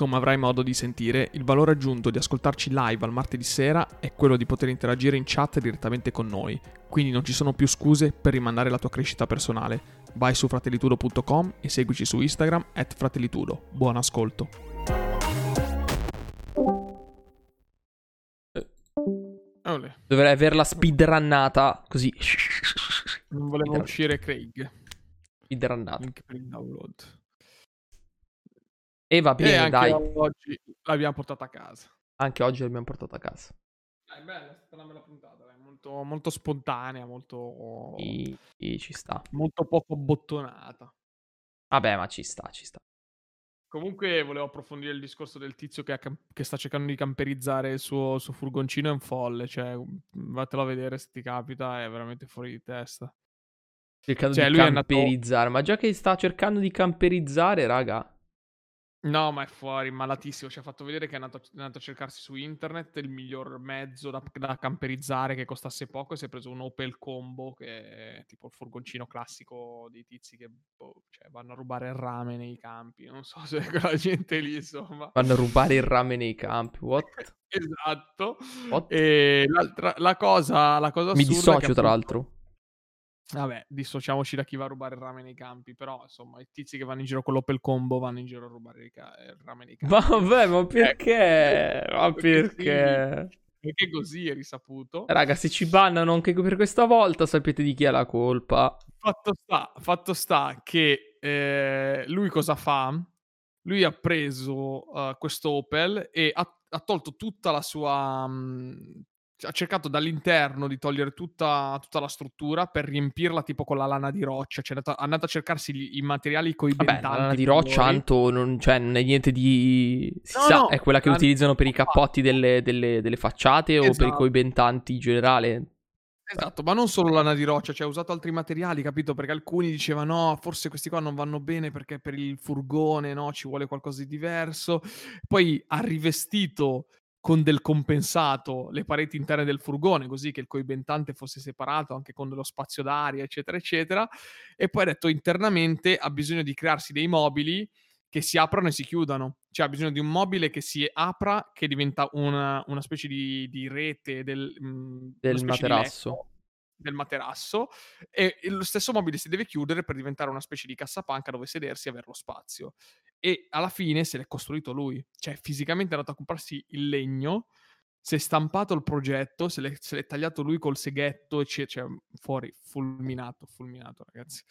Come avrai modo di sentire, il valore aggiunto di ascoltarci live al martedì sera è quello di poter interagire in chat direttamente con noi, quindi non ci sono più scuse per rimandare la tua crescita personale. Vai su fratellitudo.com e seguici su Instagram at fratellitudo. Buon ascolto. Olè. Dovrei averla speedrunnata così. Non volevo uscire Craig. Speedrunnata. Link per il download. E va bene, e anche dai. oggi l'abbiamo portata a casa. Anche oggi l'abbiamo portata a casa. È bella, è stata una bella puntata. Molto, molto spontanea, molto... Sì, sì, ci sta. Molto poco bottonata. Vabbè, ma ci sta, ci sta. Comunque volevo approfondire il discorso del tizio che, cam- che sta cercando di camperizzare il suo, suo, furgoncino, è un folle, cioè vatelo a vedere se ti capita, è veramente fuori di testa. Cercando cioè, di camperizzare, andato... ma già che sta cercando di camperizzare, raga, No, ma è fuori, malatissimo. Ci ha fatto vedere che è andato, è andato a cercarsi su internet il miglior mezzo da, da, camperizzare che costasse poco e si è preso un Opel Combo, che è tipo il furgoncino classico dei tizi che boh, cioè, vanno a rubare il rame nei campi. Non so se quella gente lì, insomma. Vanno a rubare il rame nei campi, what? esatto. What? E la cosa, la cosa Mi dissocio, tra l'altro Vabbè, dissociamoci da chi va a rubare il rame nei campi, però insomma i tizi che vanno in giro con l'Opel Combo vanno in giro a rubare il, ca- il rame nei campi. Vabbè, ma perché? Eh, ma perché? Perché così è risaputo. Raga, se ci bannano anche per questa volta sapete di chi è la colpa. Fatto sta, fatto sta che eh, lui cosa fa? Lui ha preso uh, questo Opel e ha, ha, tolto tutta la sua... Mh, ha cercato dall'interno di togliere tutta, tutta, la struttura per riempirla tipo con la lana di roccia. Cioè, è andato, è andato a cercarsi gli, i materiali coibentanti. Vabbè, la lana di roccia, Anto, non, cioè, non è niente di... Si no, sa, no, è quella che la... utilizzano per i cappotti delle, delle, delle facciate esatto. o per i esatto. coibentanti in generale. Esatto, ma non solo lana di roccia, cioè ha usato altri materiali, capito? Perché alcuni dicevano no, forse questi qua non vanno bene perché per il furgone, no, ci vuole qualcosa di diverso. Poi ha rivestito con del compensato le pareti interne del furgone, così che il coibentante fosse separato anche con dello spazio d'aria, eccetera, eccetera. E poi ha detto internamente ha bisogno di crearsi dei mobili che si aprono e si chiudano. Cioè ha bisogno di un mobile che si apra, che diventa una, una specie di, di rete del, mh, mhmm, del materasso del materasso e lo stesso mobile si deve chiudere per diventare una specie di cassapanca dove sedersi e avere lo spazio. E alla fine se l'è costruito lui, cioè fisicamente è andato a comprarsi il legno, si è stampato il progetto, se l'è, se l'è tagliato lui col seghetto, cioè, cioè fuori, fulminato, fulminato ragazzi.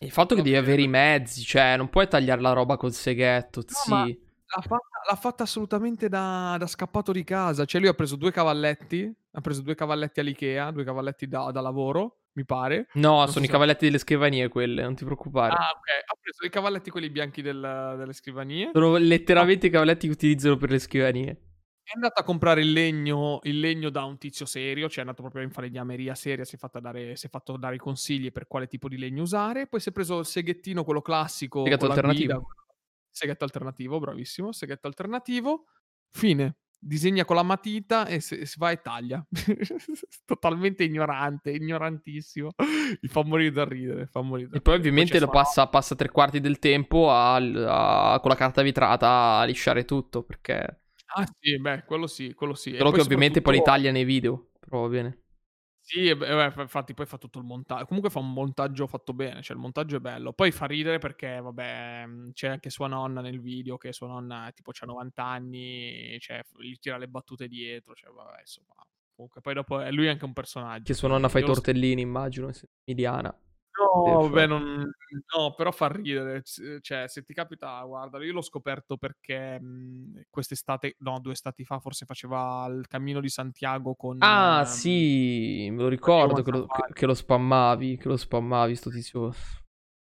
Il fatto che devi avere i mezzi, cioè non puoi tagliare la roba col seghetto, no, sì. L'ha fatta, l'ha fatta, assolutamente da, da, scappato di casa. Cioè, lui ha preso due cavalletti. Ha preso due cavalletti all'IKEA, due cavalletti da, da lavoro, mi pare. No, non sono so i cavalletti se... delle scrivanie quelle, non ti preoccupare. Ah, ok. Ha preso i cavalletti quelli bianchi del, delle scrivanie. Sono letteralmente ah. i cavalletti che utilizzano per le scrivanie. È andato a comprare il legno, il legno da un tizio serio, cioè è andato proprio in falegnameria seria, si è, dare, si è, fatto dare i consigli per quale tipo di legno usare. Poi si è preso il seghettino, quello classico. Seghetto alternativo. Guida, seghetto alternativo, bravissimo, seghetto alternativo, fine. Disegna con la matita e si va e taglia. Totalmente ignorante, ignorantissimo. Mi fa morire da ridere. Fa morire da e poi ovviamente poi lo passa, passa, tre quarti del tempo a, a, con la carta vetrata a lisciare tutto perché... Ah sì, beh, quello sì, quello sì. Però che ovviamente poi li taglia nei video, però va bene. Sì, beh, infatti poi fa tutto il montaggio. Comunque fa un montaggio fatto bene, cioè il montaggio è bello. Poi fa ridere perché, vabbè, mhmm, c'è anche sua nonna nel video, che sua nonna tipo ha 90 anni, cioè gli tira le battute dietro, cioè vabbè, insomma. Comunque poi dopo è lui anche un personaggio. Che sua nonna fa i tortellini, immagino, Emiliana. No, beh, non, no, però fa ridere. Cioè, se ti capita, guarda, io l'ho scoperto perché mh, mhmm, quest'estate, no, due estati fa, forse faceva il cammino di Santiago con. Ah, ehm, sì, me lo ricordo che lo, che, che lo, spammavi. Che lo spammavi, sto tizio.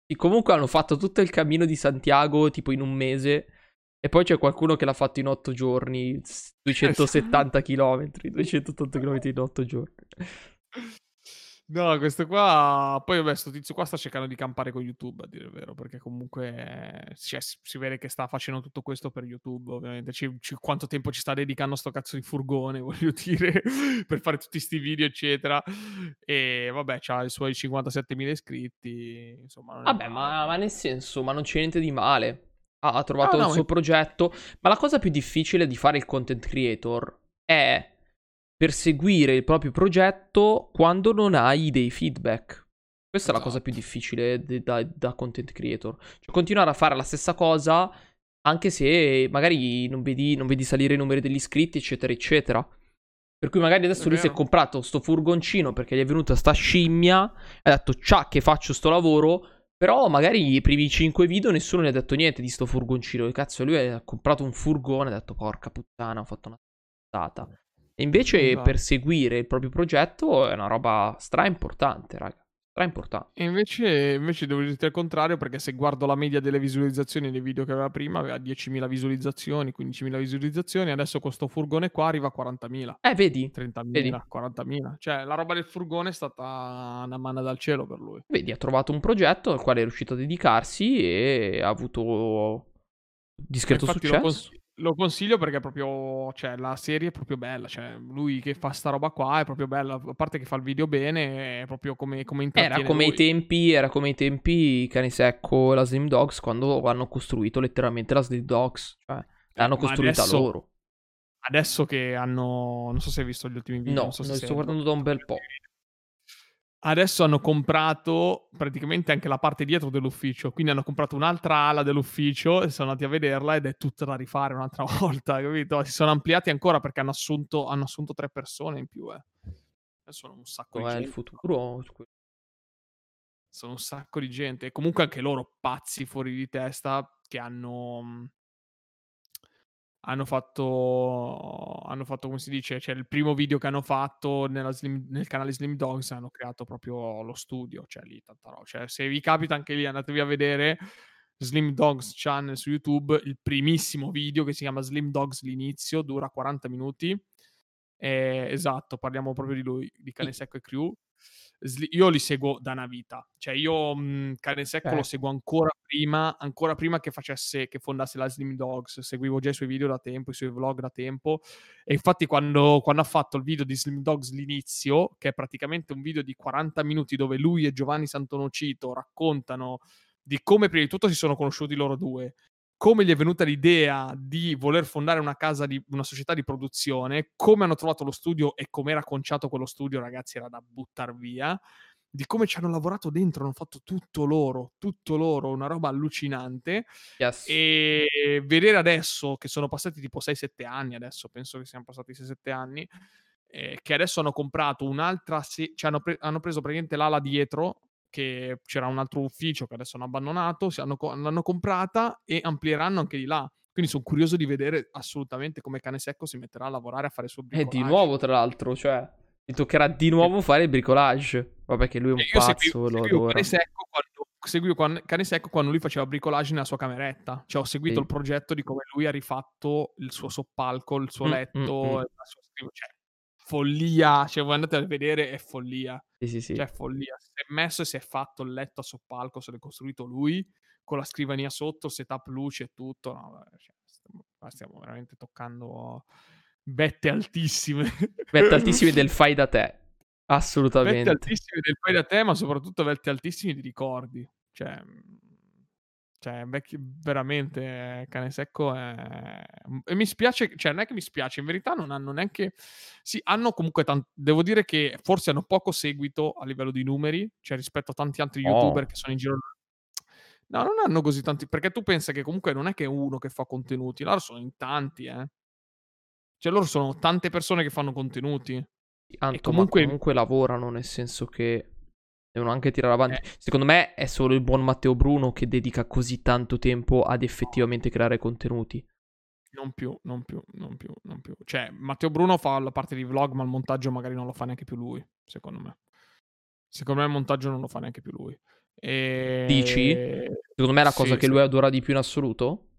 E comunque hanno fatto tutto il cammino di Santiago tipo in un mese. E poi c'è qualcuno che l'ha fatto in otto giorni, 270 km, 280 km in otto giorni. No, questo qua. Poi, vabbè, sto tizio qua sta cercando di campare con YouTube, a dire il vero, perché comunque cioè, si vede che sta facendo tutto questo per YouTube, ovviamente. C- c- quanto tempo ci sta dedicando sto cazzo di furgone, voglio dire, per fare tutti questi video, eccetera. E vabbè, ha i suoi 57.000 iscritti. Insomma, vabbè, ma, ma, nel senso, ma non c'è niente di male. Ha, ha trovato no, il no, suo ma... progetto. Ma la cosa più difficile di fare il content creator è perseguire il proprio progetto quando non hai dei feedback. Questa esatto. è la cosa più esatto. difficile de- da, da, content creator. Cioè, continuare a fare la stessa cosa anche se magari non vedi, non vedi salire i numeri degli iscritti, eccetera, eccetera. Per cui magari adesso lui si è comprato sto furgoncino perché gli è venuta sta scimmia, ha detto ciao che faccio sto lavoro, però magari i primi 5 video nessuno ne ha detto niente di sto furgoncino. Cazzo, lui ha comprato un furgone e ha detto porca puttana, ho fatto una stata. E invece esatto. perseguire il proprio progetto è una roba stra importante, raga. Stra importante. E invece, invece devo dirti al contrario, perché se guardo la media delle visualizzazioni dei video che aveva prima, aveva 10.000 visualizzazioni, 15.000 visualizzazioni, adesso con sto furgone qua arriva a 40.000. Eh, vedi? 30.000, vedi? 40.000. Cioè, la roba del furgone è stata una manna dal cielo per lui. Vedi, ha trovato un progetto al quale è riuscito a dedicarsi e ha avuto discreto successo. Lo, cons- lo consiglio perché è proprio, cioè, la serie è proprio bella, cioè, lui che fa sta roba qua è proprio bella, a parte che fa il video bene, è proprio come, come Era come lui. i tempi, era come i tempi Cane Secco e la Slim Dogs quando hanno costruito letteralmente la Slim Dogs, cioè, l'hanno costruita adesso, loro. Adesso che hanno, non so se hai visto gli ultimi video. No, so non sto guardando da un bel po'. Adesso hanno comprato praticamente anche la parte dietro dell'ufficio, quindi hanno comprato un'altra ala dell'ufficio e sono andati a vederla ed è tutta da rifare un'altra volta, capito? Si sono ampliati ancora perché hanno assunto, hanno assunto tre persone in più, eh. Sono un sacco Dov'è di gente. il futuro? Sono un sacco di gente e comunque anche loro pazzi fuori di testa che hanno hanno fatto, hanno fatto, come si dice, cioè il primo video che hanno fatto Slim, nel canale Slim Dogs hanno creato proprio lo studio, cioè lì tanta roba. Cioè, se vi capita anche lì andatevi a vedere Slim Dogs Channel su YouTube, il primissimo video che si chiama Slim Dogs l'inizio, dura 40 minuti. Eh, esatto, parliamo proprio di lui, di Cane Secco e Crew io li seguo da una vita. Cioè, io mh, mhmm, Cane Secco eh. lo seguo ancora prima, ancora prima che facesse, che fondasse la Slim Dogs. Seguivo già i suoi video da tempo, i suoi vlog da tempo. E infatti, quando, quando ha fatto il video di Slim Dogs l'inizio, che è praticamente un video di 40 minuti dove lui e Giovanni Santonocito raccontano di come prima di tutto si sono conosciuti loro due, come gli è venuta l'idea di voler fondare una casa di una società di produzione, come hanno trovato lo studio e come era conciato quello studio, ragazzi, era da buttare via. Di come ci hanno lavorato dentro, hanno fatto tutto loro, tutto loro, una roba allucinante. Yes. E vedere adesso che sono passati tipo 6-7 anni, adesso penso che siano passati 6-7 anni, eh, che adesso hanno comprato un'altra, se- cioè hanno, pre- hanno preso praticamente l'ala dietro che c'era un altro ufficio che adesso hanno abbandonato, hanno, l'hanno comprata e amplieranno anche di là. Quindi sono curioso di vedere assolutamente come Cane Secco si metterà a lavorare a fare il suo bricolage. E di nuovo, tra l'altro, cioè, gli toccherà di nuovo fare il bricolage. Vabbè che lui è un pazzo, seguivo, lo seguivo Cane Secco quando, seguivo Cane Secco quando lui faceva bricolage nella sua cameretta. Cioè ho seguito sì. il progetto di come lui ha rifatto il suo soppalco, il suo mm, letto, mm, mm. la sua scrivania. Cioè, follia. Cioè, voi andate a vedere, è follia. Sì, sì, sì. Cioè, follia. Si è messo e si è fatto il letto a soppalco, se l'è costruito lui, con la scrivania sotto, setup luce e tutto. No, cioè, stiamo, stiamo, veramente toccando vette altissime. Vette altissime del fai da te. Assolutamente. Vette altissime del fai da te, ma soprattutto vette altissime di ricordi. Cioè, cioè, vecchio, veramente Cane Secco è... E mi spiace, cioè non è che mi spiace, in verità non hanno neanche... Sì, hanno comunque tanto... Devo dire che forse hanno poco seguito a livello di numeri, cioè rispetto a tanti altri youtuber oh. che sono in giro... No, non hanno così tanti... Perché tu pensa che comunque non è che uno che fa contenuti, loro sono in tanti, eh. Cioè loro sono tante persone che fanno contenuti. Anto, e comunque... comunque lavorano, nel senso che Devono anche tirare avanti. Eh. Secondo me è solo il buon Matteo Bruno che dedica così tanto tempo ad effettivamente creare contenuti. Non più, non più, non più, non più. Cioè, Matteo Bruno fa la parte di vlog, ma il montaggio magari non lo fa neanche più lui, secondo me. Secondo me il montaggio non lo fa neanche più lui. E... Dici? Secondo me è la cosa sì, che lui adora di più in assoluto?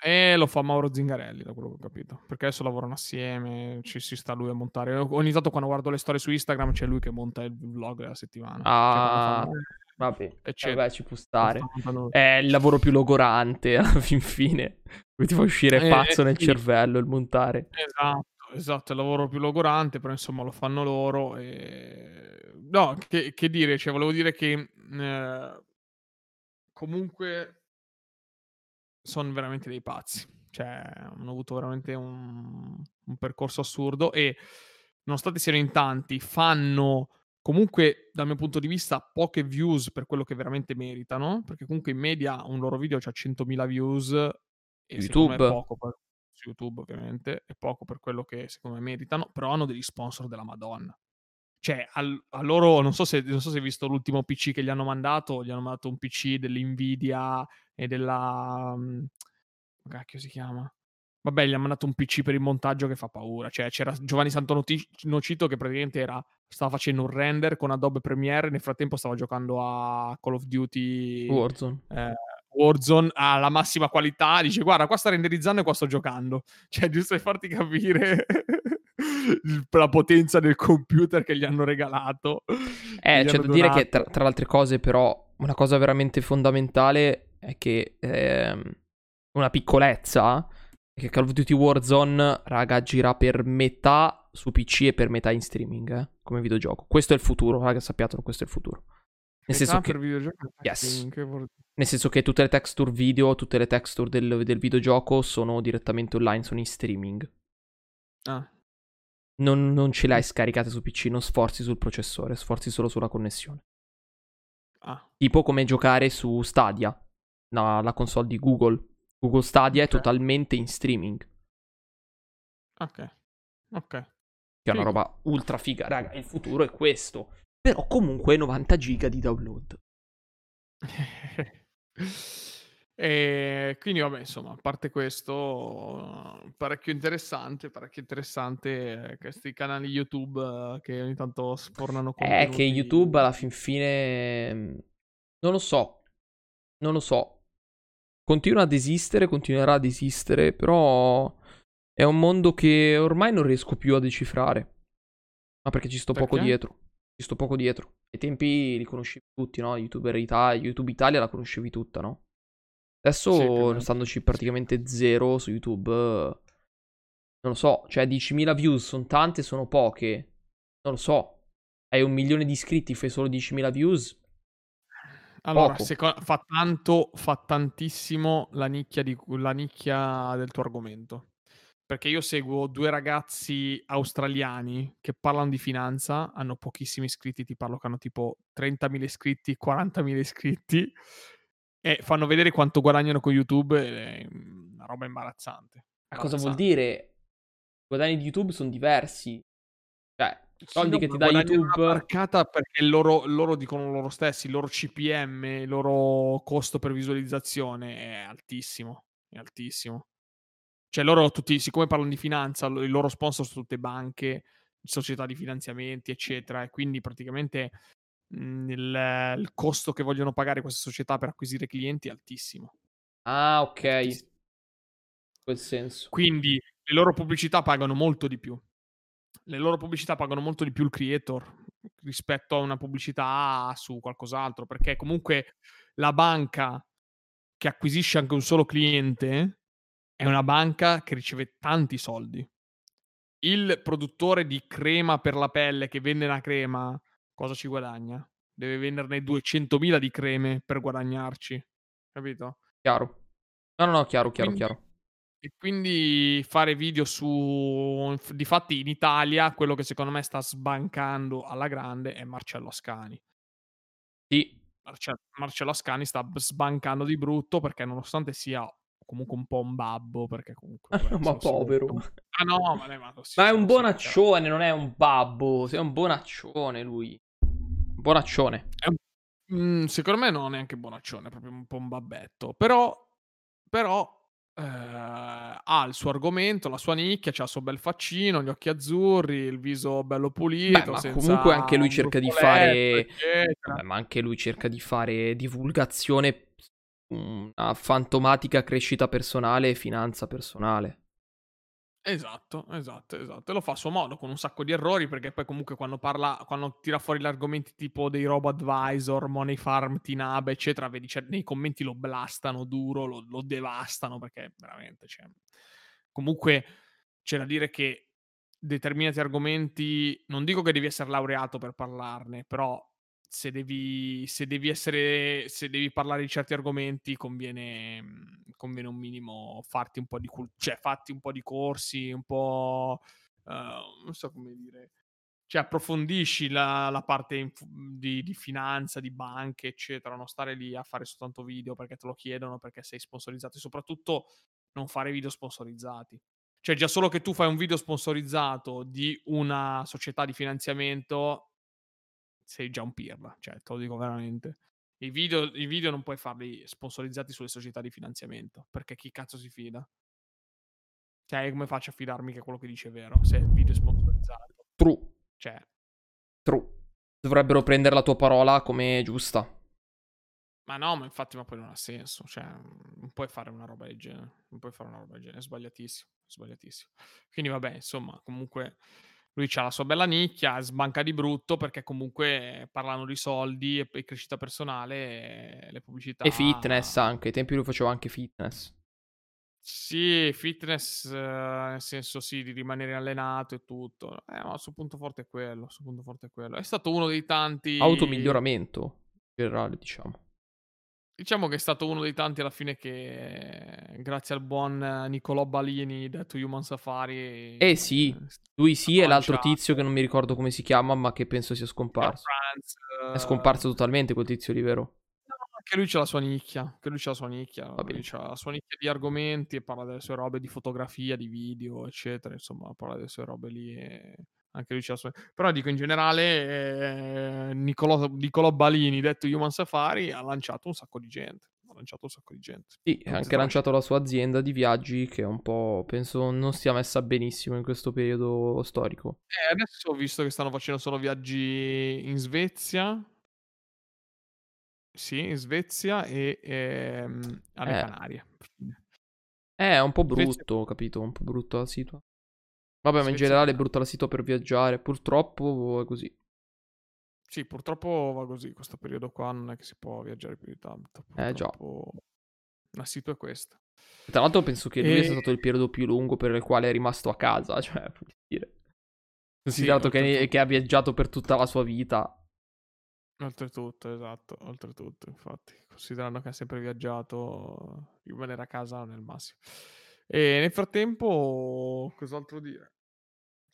E lo fa Mauro Zingarelli, da quello che ho capito. Perché adesso lavorano assieme, ci si sta lui a montare. Ogni tanto quando guardo le storie su Instagram c'è lui che monta il vlog della settimana. Ah, cioè, vabbè, vabbè, ci può stare. È il lavoro più logorante alla fin fine. Ti fa uscire eh, pazzo eh, nel sì. cervello il montare. Esatto, esatto, è il lavoro più logorante, però insomma lo fanno loro. E... No, che, che dire, cioè volevo dire che eh, comunque sono veramente dei pazzi. Cioè, hanno avuto veramente un, un percorso assurdo e nonostante siano in tanti, fanno comunque, dal mio punto di vista, poche views per quello che veramente meritano, perché comunque in media un loro video ha 100.000 views e YouTube. poco per, su YouTube ovviamente, è poco per quello che secondo me meritano, però hanno degli sponsor della Madonna. Cioè, al, a loro, non so, se, non so se hai visto l'ultimo PC che gli hanno mandato, gli hanno mandato un PC dell'Nvidia e della... Come cacchio si chiama? Vabbè, gli hanno mandato un PC per il montaggio che fa paura. Cioè, c'era Giovanni Santonocito che praticamente era, stava facendo un render con Adobe Premiere nel frattempo stava giocando a Call of Duty Warzone. Eh, Warzone alla massima qualità. Dice, guarda, qua sta renderizzando e qua sto giocando. Cioè, giusto per farti capire la potenza del computer che gli hanno regalato. Eh, c'è da dire che tra, tra, le altre cose, però, una cosa veramente fondamentale è che ehm, una piccolezza è che Call of Duty Warzone, raga, gira per metà su PC e per metà in streaming, eh, come videogioco. Questo è il futuro, raga, sappiatelo, questo è il futuro. Nel senso che... Yes. Nel senso che tutte le texture video, tutte le texture del, del videogioco sono direttamente online, sono in streaming. Ah, non, non ce le hai scaricate su PC, non sforzi sul processore, sforzi solo sulla connessione. Ah. Tipo come giocare su Stadia, no, la console di Google. Google Stadia okay. è totalmente in streaming. Ok, ok. Che è una roba ultra figa. Raga, il futuro è questo. Però comunque 90 giga di download. E quindi vabbè, insomma, a parte questo, parecchio interessante, parecchio interessante eh, questi canali YouTube eh, che ogni tanto spornano contenuti. È che YouTube alla fin fine mm, non lo so. Non lo so. Continua ad esistere, continuerà ad esistere, però è un mondo che ormai non riesco più a decifrare. Ma perché ci sto perché? poco dietro. Ci sto poco dietro. Ai tempi li conoscevi tutti, no? YouTuber Italia, YouTube Italia la conoscevi tutta, no? Adesso, sì, standoci praticamente zero su YouTube, non lo so, cioè 10.000 views sono tante, sono poche. Non lo so. Hai un milione di iscritti, fai solo 10.000 views. Allora, seco- fa tanto, fa tantissimo la nicchia, di, la nicchia del tuo argomento. Perché io seguo due ragazzi australiani che parlano di finanza, hanno pochissimi iscritti, ti parlo che hanno tipo 30.000 iscritti, 40.000 iscritti e fanno vedere quanto guadagnano con YouTube è una roba imbarazzante. Ma cosa vuol dire? I guadagni di YouTube sono diversi. Cioè, soldi sì, che ti dà YouTube... marcata perché loro, loro dicono loro stessi, il loro CPM, il loro costo per visualizzazione è altissimo. È altissimo. Cioè loro tutti, siccome parlano di finanza, i loro sponsor sono tutte banche, società di finanziamenti, eccetera, e quindi praticamente Mhmm, il, il, costo che vogliono pagare queste società per acquisire clienti è altissimo. Ah, ok. Altissimo. Quel senso. Quindi le loro pubblicità pagano molto di più. Le loro pubblicità pagano molto di più il creator rispetto a una pubblicità su qualcos'altro, perché comunque la banca che acquisisce anche un solo cliente è una banca che riceve tanti soldi. Il produttore di crema per la pelle che vende una crema cosa ci guadagna? Deve venderne 200.000 di creme per guadagnarci, capito? Chiaro. No, no, no, chiaro, chiaro, quindi, chiaro. E quindi fare video su... Difatti in Italia quello che secondo me sta sbancando alla grande è Marcello Ascani. Sì. Marcello, Marcello Ascani sta sbancando di brutto perché nonostante sia comunque un po' un babbo perché comunque vabbè, ma povero. ah no ma, ma, sì, ma è un bonaccione non è un babbo sei un bonaccione lui. Bonaccione. Un... mm, secondo me non è neanche bonaccione è proprio un po' un babbetto però però eh, ha il suo argomento, la sua nicchia, c'ha il suo bel faccino, gli occhi azzurri, il viso bello pulito. Beh, ma comunque anche lui cerca di fare. Beh, ma anche lui cerca di fare divulgazione una fantomatica crescita personale e finanza personale. Esatto, esatto, esatto. Lo fa a suo modo, con un sacco di errori, perché poi comunque quando parla, quando tira fuori gli argomenti tipo dei robo advisor, money farm, Tinabe, eccetera, vedi, cioè, nei commenti lo blastano duro, lo, lo devastano, perché veramente, cioè... Comunque c'è da dire che determinati argomenti, non dico che devi essere laureato per parlarne, però se devi, se devi essere, se devi parlare di certi argomenti, conviene, mhmm, conviene un minimo farti un po' di, cult- cioè fatti un po' di corsi, un po', uh, non so come dire, cioè approfondisci la, la parte inf- di, di, finanza, di banche, eccetera, non stare lì a fare soltanto video perché te lo chiedono, perché sei sponsorizzato e soprattutto non fare video sponsorizzati. Cioè già solo che tu fai un video sponsorizzato di una società di finanziamento sei già un pirla, cioè te lo dico veramente. I video, I video non puoi farli sponsorizzati sulle società di finanziamento, perché chi cazzo si fida? Cioè, come faccio a fidarmi che quello che dice è vero, se il video è sponsorizzato? True. Cioè. True. Dovrebbero prendere la tua parola come giusta. Ma no, ma infatti, ma poi non ha senso. Cioè, non puoi fare una roba del genere. Non puoi fare una roba del genere. È sbagliatissimo. È sbagliatissimo. Quindi, vabbè, insomma, comunque lui ha la sua bella nicchia, sbanca di brutto perché comunque parlano di soldi e, e crescita personale e le pubblicità. E fitness anche, ai tempi lui faceva anche fitness. Sì, fitness eh, nel senso sì, di rimanere allenato e tutto. Eh, ma il suo punto forte è quello, il suo punto forte è quello. È stato uno dei tanti... Automiglioramento, in generale, diciamo. Diciamo che è stato uno dei tanti alla fine che, grazie al buon Nicolò Balini, detto Human Safari. Eh sì, lui sì, e l'altro tizio che non mi ricordo come si chiama, ma che penso sia scomparso. È scomparso totalmente quel tizio lì, vero? Anche lui c'ha la sua nicchia, che lui c'ha la sua nicchia, lui c'ha la sua nicchia di argomenti e parla delle sue robe di fotografia, di video, eccetera, insomma, parla delle sue robe lì e anche lui c'ha la sua... Però dico in generale, eh, Nicolò, Nicolò, Balini, detto Human Safari, ha lanciato un sacco di gente. Ha lanciato un sacco di gente. Sì, ha anche lanciato la sua azienda di viaggi che un po', penso, non stia messa benissimo in questo periodo storico. Eh, adesso ho visto che stanno facendo solo viaggi in Svezia. Sì, in Svezia e ehm, alle eh. Canarie. Eh, è un po' brutto, Svezia... capito? Un po' brutto la situazione. Vabbè, ma in generale è brutta la sito per viaggiare. Purtroppo è così. Sì, purtroppo va così. Questo periodo qua non è che si può viaggiare più di tanto. Purtroppo... Eh già. La sito è questa. Tra l'altro penso che lui sia stato il periodo più lungo per il quale è rimasto a casa. Cioè, puoi dire. Considerato sì, che, che ha viaggiato per tutta la sua vita. Oltretutto, esatto, oltretutto, infatti, considerando che ha sempre viaggiato, rimanere a casa non è il massimo. E nel frattempo, cos'altro dire?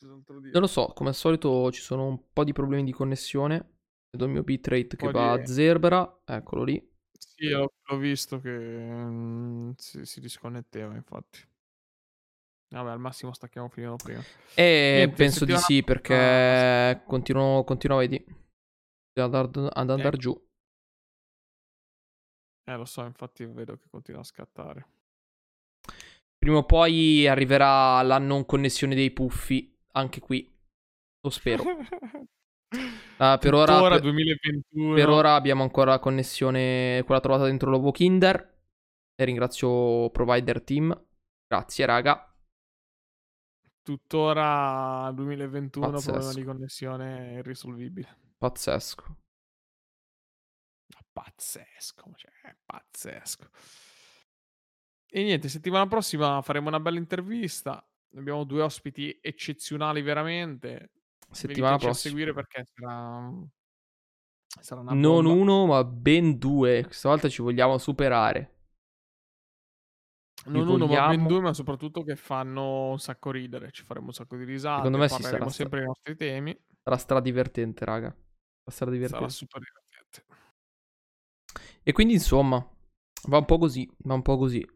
Non lo so, come al solito ci sono un po' di problemi di connessione. Vedo il mio bitrate che va di... a zerbera, eccolo lì. Sì, ho, visto che mm, si, si, disconnetteva, infatti. Vabbè, al massimo stacchiamo finendo prima. E Niente, penso di sì, perché continuo, continuo vedi. Ad, ad andare eh. giù. Eh, lo so, infatti vedo che continua a scattare. Prima o poi arriverà la non connessione dei puffi, anche qui. Lo spero. Uh, per, ora, per, 2021. per ora abbiamo ancora la connessione, quella trovata dentro l'uovo Kinder. E ringrazio Provider Team. Grazie, raga. Tuttora 2021 Pazzesco. problema di connessione irrisolvibile. Pazzesco. Pazzesco, cioè, pazzesco. E niente, settimana prossima faremo una bella intervista. Abbiamo due ospiti eccezionali veramente. Settimana prossima. a seguire perché sarà, sarà una Non bomba. uno, ma ben due. Questa volta ci vogliamo superare. Non uno, vogliamo... ma ben due, ma soprattutto che fanno un sacco ridere. Ci faremo un sacco di risate. Secondo me si sarà sempre stra... i nostri temi. Sarà stradivertente, raga. Sarà divertente. Sarà super divertente. E quindi, insomma, va un po' così. Va un po' così.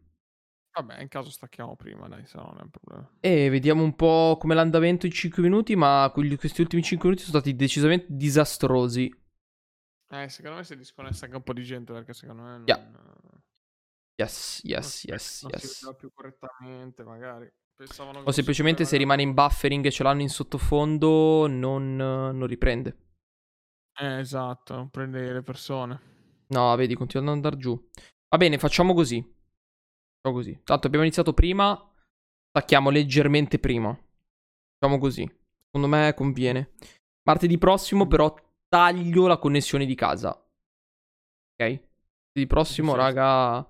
Vabbè, in caso stacchiamo prima, dai, se no non è un problema. E vediamo un po' come l'andamento in 5 minuti, ma questi ultimi 5 minuti sono stati decisamente disastrosi. Eh, secondo me si è disconnessa anche un po' di gente, perché secondo me non... Yeah. Yes, yes, non yes, non yes. si vedeva più correttamente, magari. Pensavano o semplicemente se rimane in buffering e ce l'hanno in sottofondo, non, non riprende. Eh, esatto, non prende le persone. No, vedi, continua ad andare giù. Va bene, facciamo così. Facciamo così. Tanto abbiamo iniziato prima, stacchiamo leggermente prima. Facciamo così. Secondo me conviene. Martedì prossimo però taglio la connessione di casa. Ok? Martedì prossimo, sì, raga...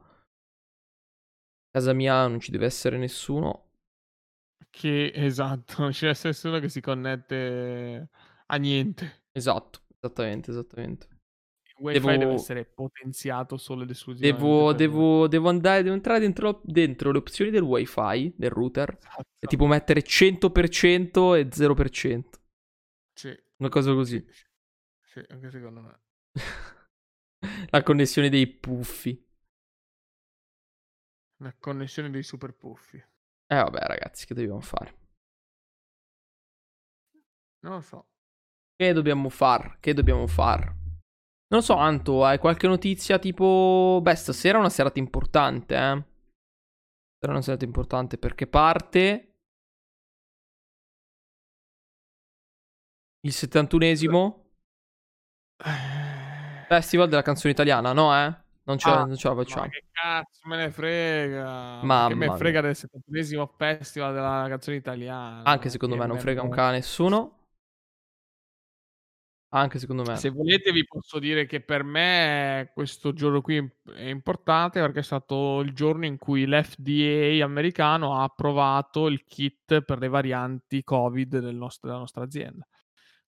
Casa mia non ci deve essere nessuno. Che esatto, non ci deve essere nessuno che si connette a niente. Esatto, esattamente, esattamente. Il wifi devo... deve essere potenziato solo ed esclusivamente. Devo, devo, devo, andare, devo entrare dentro, dentro, le opzioni del wifi, del router, esatto. e tipo mettere 100% e 0%. Sì. Una cosa così. Sì, anche secondo me. La connessione dei puffi. La connessione dei super puffi. Eh vabbè ragazzi, che dobbiamo fare? Non lo so. Che dobbiamo far? Che dobbiamo far? Non lo so, Anto, hai qualche notizia tipo... Beh, stasera è una serata importante, eh. Stasera è una serata importante perché parte... Il 71esimo eh. Festival della canzone italiana, no, eh? Non ce, ah, non ce la facciamo. Ma che cazzo me ne frega? Ma che me frega del 71esimo festival della canzone italiana. Anche secondo me non frega un cane nessuno. Anche secondo me. Se volete vi posso dire che per me questo giorno qui è importante perché è stato il giorno in cui l'FDA americano ha approvato il kit per le varianti Covid del nostro, della nostra azienda.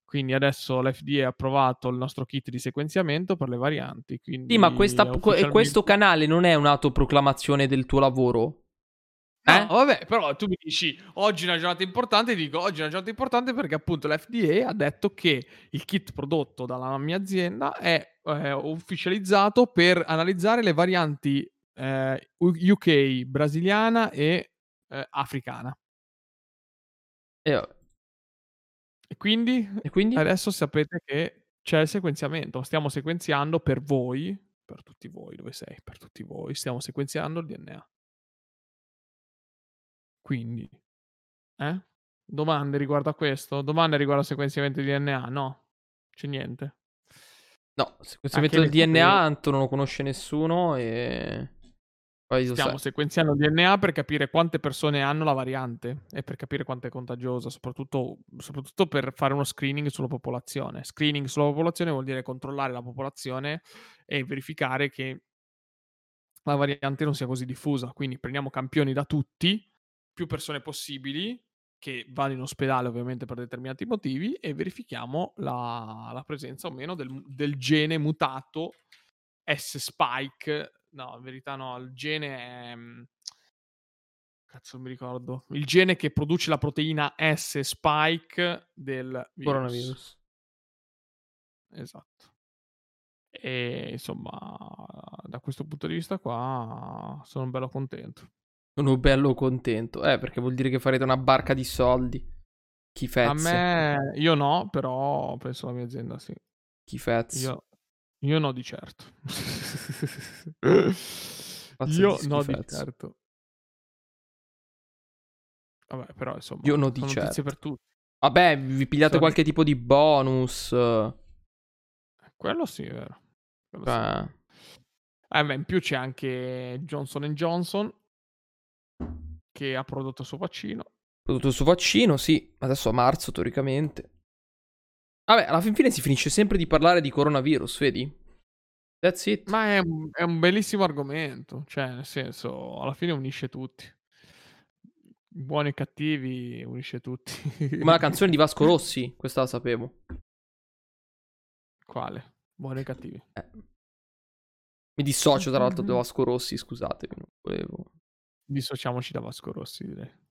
Quindi adesso l'FDA ha approvato il nostro kit di sequenziamento per le varianti. Sì, ma questa, ufficialmente... questo canale non è un'autoproclamazione del tuo lavoro? Eh? No, vabbè, però tu mi dici oggi è una giornata importante, dico oggi è una giornata importante perché appunto l'FDA ha detto che il kit prodotto dalla mia azienda è eh, ufficializzato per analizzare le varianti eh, UK, brasiliana e eh, africana. E e quindi, e quindi adesso sapete che c'è il sequenziamento. Stiamo sequenziando per voi, per tutti voi, dove sei? Per tutti voi, stiamo sequenziando il DNA. Quindi, eh? Domande riguardo a questo? Domande riguardo al sequenziamento di DNA? No, c'è niente. No, sequenziamento del DNA Anto non lo conosce nessuno e... Stiamo sequenziando il DNA per capire quante persone hanno la variante e per capire quanto è contagiosa, soprattutto, soprattutto, per fare uno screening sulla popolazione. Screening sulla popolazione vuol dire controllare la popolazione e verificare che la variante non sia così diffusa. Quindi prendiamo campioni da tutti, più persone possibili, che vanno in ospedale ovviamente per determinati motivi, e verifichiamo la, la presenza o meno del, del gene mutato S-spike No, in verità no, il gene è... Mhmm, cazzo, non mi ricordo. Il gene che produce la proteina S spike del virus. coronavirus. Esatto. E insomma, da questo punto di vista qua sono bello contento. Sono bello contento. Eh, perché vuol dire che farete una barca di soldi. Chifezze. A me, io no, però penso alla mia azienda sì. Chifezze. Io, io no di certo. Io no di certo. Vabbè, però insomma, Io no di certo. per tutti. Vabbè, vi pigliate Sono... qualche tipo di bonus. Quello sì, è vero. Quello sì. Eh, beh, in più c'è anche Johnson Johnson che ha prodotto il suo vaccino. Prodotto il suo vaccino, sì. Adesso a marzo, teoricamente. Vabbè, alla fin fine si finisce sempre di parlare di coronavirus, vedi? That's it. Ma è un, è un bellissimo argomento, cioè, nel senso, alla fine unisce tutti. Buoni e cattivi, unisce tutti. Ma la canzone di Vasco Rossi, questa la sapevo. Quale? Buoni e cattivi. Eh. Mi dissocio tra l'altro da Vasco Rossi, scusatemi, non volevo. Dissociamoci da Vasco Rossi, direi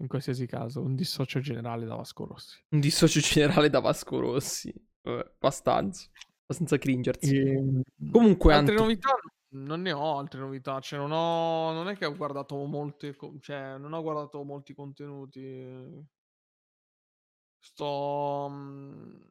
in qualsiasi caso, un dissocio generale da Vasco Rossi. Un dissocio generale da Vasco Rossi. Vabbè, abbastanza. Abbastanza cringersi. E... Ehm, Comunque, altre Ant... novità non ne ho altre novità, cioè non ho non è che ho guardato molte cioè non ho guardato molti contenuti. Sto mhmm,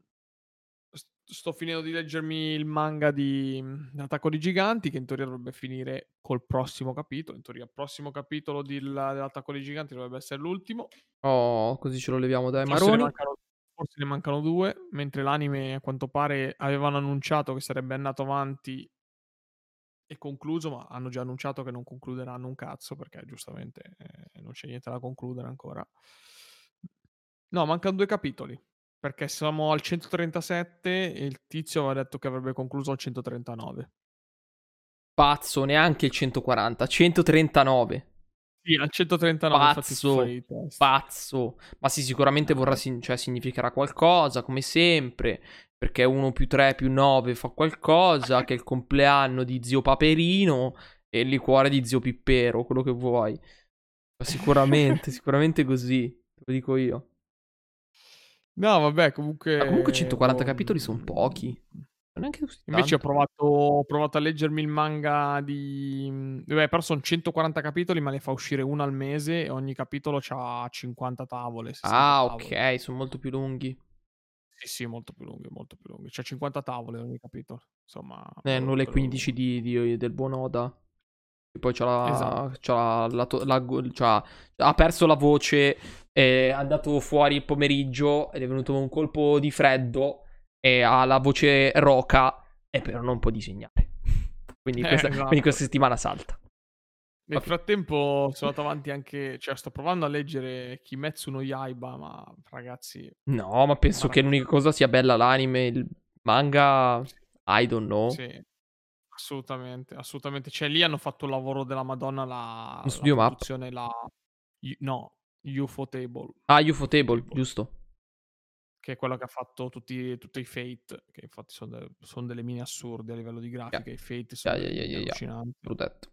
sto finendo di leggermi il manga di mhmm, Attacco di Giganti, che in teoria dovrebbe finire col prossimo capitolo. In teoria, il prossimo capitolo di, dell'Attacco dei Giganti dovrebbe essere l'ultimo. Oh, così ce lo leviamo dai forse maroni. Ne mancano, forse ne mancano due, mentre l'anime, a quanto pare, avevano annunciato che sarebbe andato avanti è concluso, ma hanno già annunciato che non concluderanno un cazzo perché giustamente eh, non c'è niente da concludere ancora. No, mancano due capitoli perché siamo al 137 e il tizio aveva detto che avrebbe concluso al 139. Pazzo, neanche il 140, 139. Sì, al 139 pazzo, pazzo. Ma sì, sicuramente vorrà, cioè, significherà qualcosa, come sempre, perché 1 più 3 più 9 fa qualcosa, che è il compleanno di zio Paperino e il liquore di zio Pippero, quello che vuoi. Ma sicuramente, sicuramente così, te lo dico io. No, vabbè, comunque... Ma comunque 140 boh... capitoli sono pochi. Neanche così Invece ho provato, ho provato, a leggermi il manga di... Beh, però sono 140 capitoli, ma ne fa uscire uno al mese e ogni capitolo ha 50 tavole. Ah, tavole. ok, sono molto più lunghi. Sì, sì, molto più lunghi, molto più lunghi. C'è 50 tavole ogni capitolo. Insomma... Eh, non le 15 di, di, del buon Oda. Poi c'ha la, esatto. c'ha la, la, c'ha, ha perso la voce, è andato fuori il pomeriggio ed è venuto un colpo di freddo e ha la voce roca e però non può disegnare. Quindi questa, eh, esatto. quindi questa settimana salta. Nel frattempo sono andato avanti anche, cioè sto provando a leggere Kimetsu no Yaiba, ma ragazzi... No, ma penso che l'unica cosa sia bella l'anime, il manga, I don't know. Sì, assolutamente, assolutamente. Cioè lì hanno fatto il lavoro della Madonna, la, Lo studio la produzione, la... No, UFO Table. Ah, UFO Table, giusto che è quello che ha fatto tutti, tutti i Fate, che infatti sono, de- sono, delle mine assurde a livello di grafica, yeah. i Fate sono yeah, yeah, yeah. Protetto.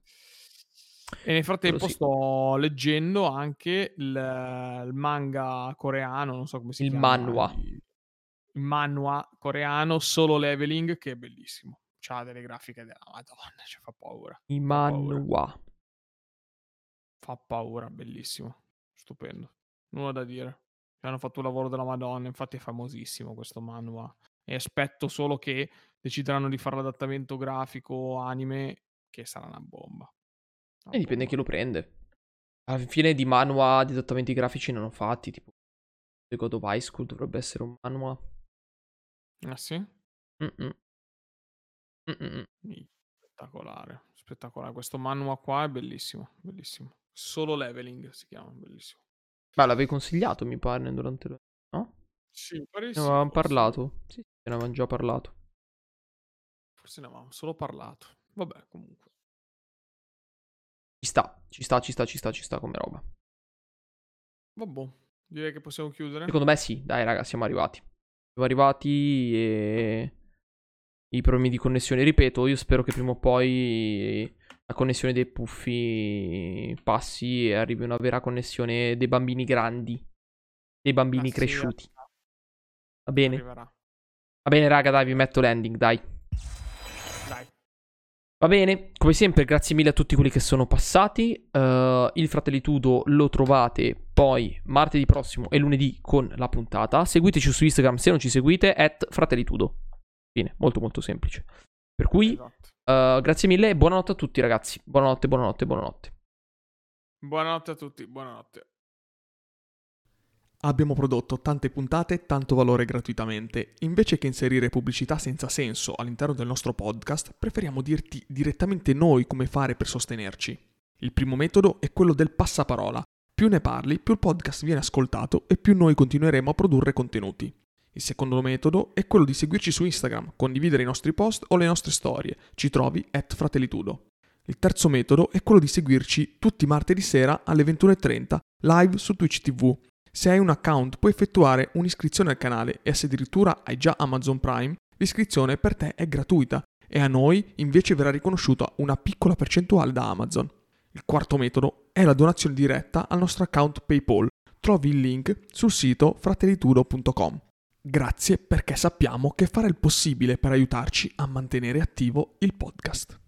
E nel frattempo sto leggendo anche il, il, manga coreano, non so come si il chiama. Manhwa. Il, il manhwa coreano, solo leveling, che è bellissimo. C'ha delle grafiche della madonna, cioè fa paura. Il manhwa. Fa paura, bellissimo. Stupendo. Nulla da dire hanno fatto un lavoro della Madonna, infatti è famosissimo questo manhwa. E aspetto solo che decideranno di fare l'adattamento grafico anime, che sarà una bomba. Una e dipende chi lo prende. Alla fine di manhwa di adattamenti grafici non ho fatti, tipo The God of High School dovrebbe essere un manhwa. Ah sì? Mm-mm. Spettacolare, spettacolare. Questo manhwa qua è bellissimo, bellissimo. Solo leveling si chiama, bellissimo. Ma l'avevi consigliato, mi pare, durante lo... No? Sì, pare Ne avevamo parlato. Sì, ne avevamo già parlato. Forse ne avevamo solo parlato. Vabbè, comunque. Ci sta, ci sta, ci sta, ci sta, ci sta come roba. Vabbè, direi che possiamo chiudere. Secondo me sì, dai raga, siamo arrivati. Siamo arrivati e... I problemi di connessione, ripeto, io spero che prima o poi la connessione dei puffi passi e arrivi una vera connessione dei bambini grandi, dei bambini ah, cresciuti. Sì, Va bene? Arriverà. Va bene, raga, dai, vi metto l'ending, dai. Dai. Va bene, come sempre, grazie mille a tutti quelli che sono passati. Uh, il Fratellitudo lo trovate poi martedì prossimo e lunedì con la puntata. Seguiteci su Instagram se non ci seguite, at Fratellitudo. Fine, molto molto semplice. Per cui, esatto. uh, grazie mille e buonanotte a tutti ragazzi. Buonanotte, buonanotte, buonanotte. Buonanotte a tutti, buonanotte. Abbiamo prodotto tante puntate, tanto valore gratuitamente. Invece che inserire pubblicità senza senso all'interno del nostro podcast, preferiamo dirti direttamente noi come fare per sostenerci. Il primo metodo è quello del passaparola. Più ne parli, più il podcast viene ascoltato e più noi continueremo a produrre contenuti. Il secondo metodo è quello di seguirci su Instagram, condividere i nostri post o le nostre storie. Ci trovi at fratellitudo. Il terzo metodo è quello di seguirci tutti martedì sera alle 21.30 live su Twitch TV. Se hai un account puoi effettuare un'iscrizione al canale e se addirittura hai già Amazon Prime, l'iscrizione per te è gratuita e a noi invece verrà riconosciuta una piccola percentuale da Amazon. Il quarto metodo è la donazione diretta al nostro account PayPal. Trovi il link sul sito fratellitudo.com. Grazie perché sappiamo che fare il possibile per aiutarci a mantenere attivo il podcast.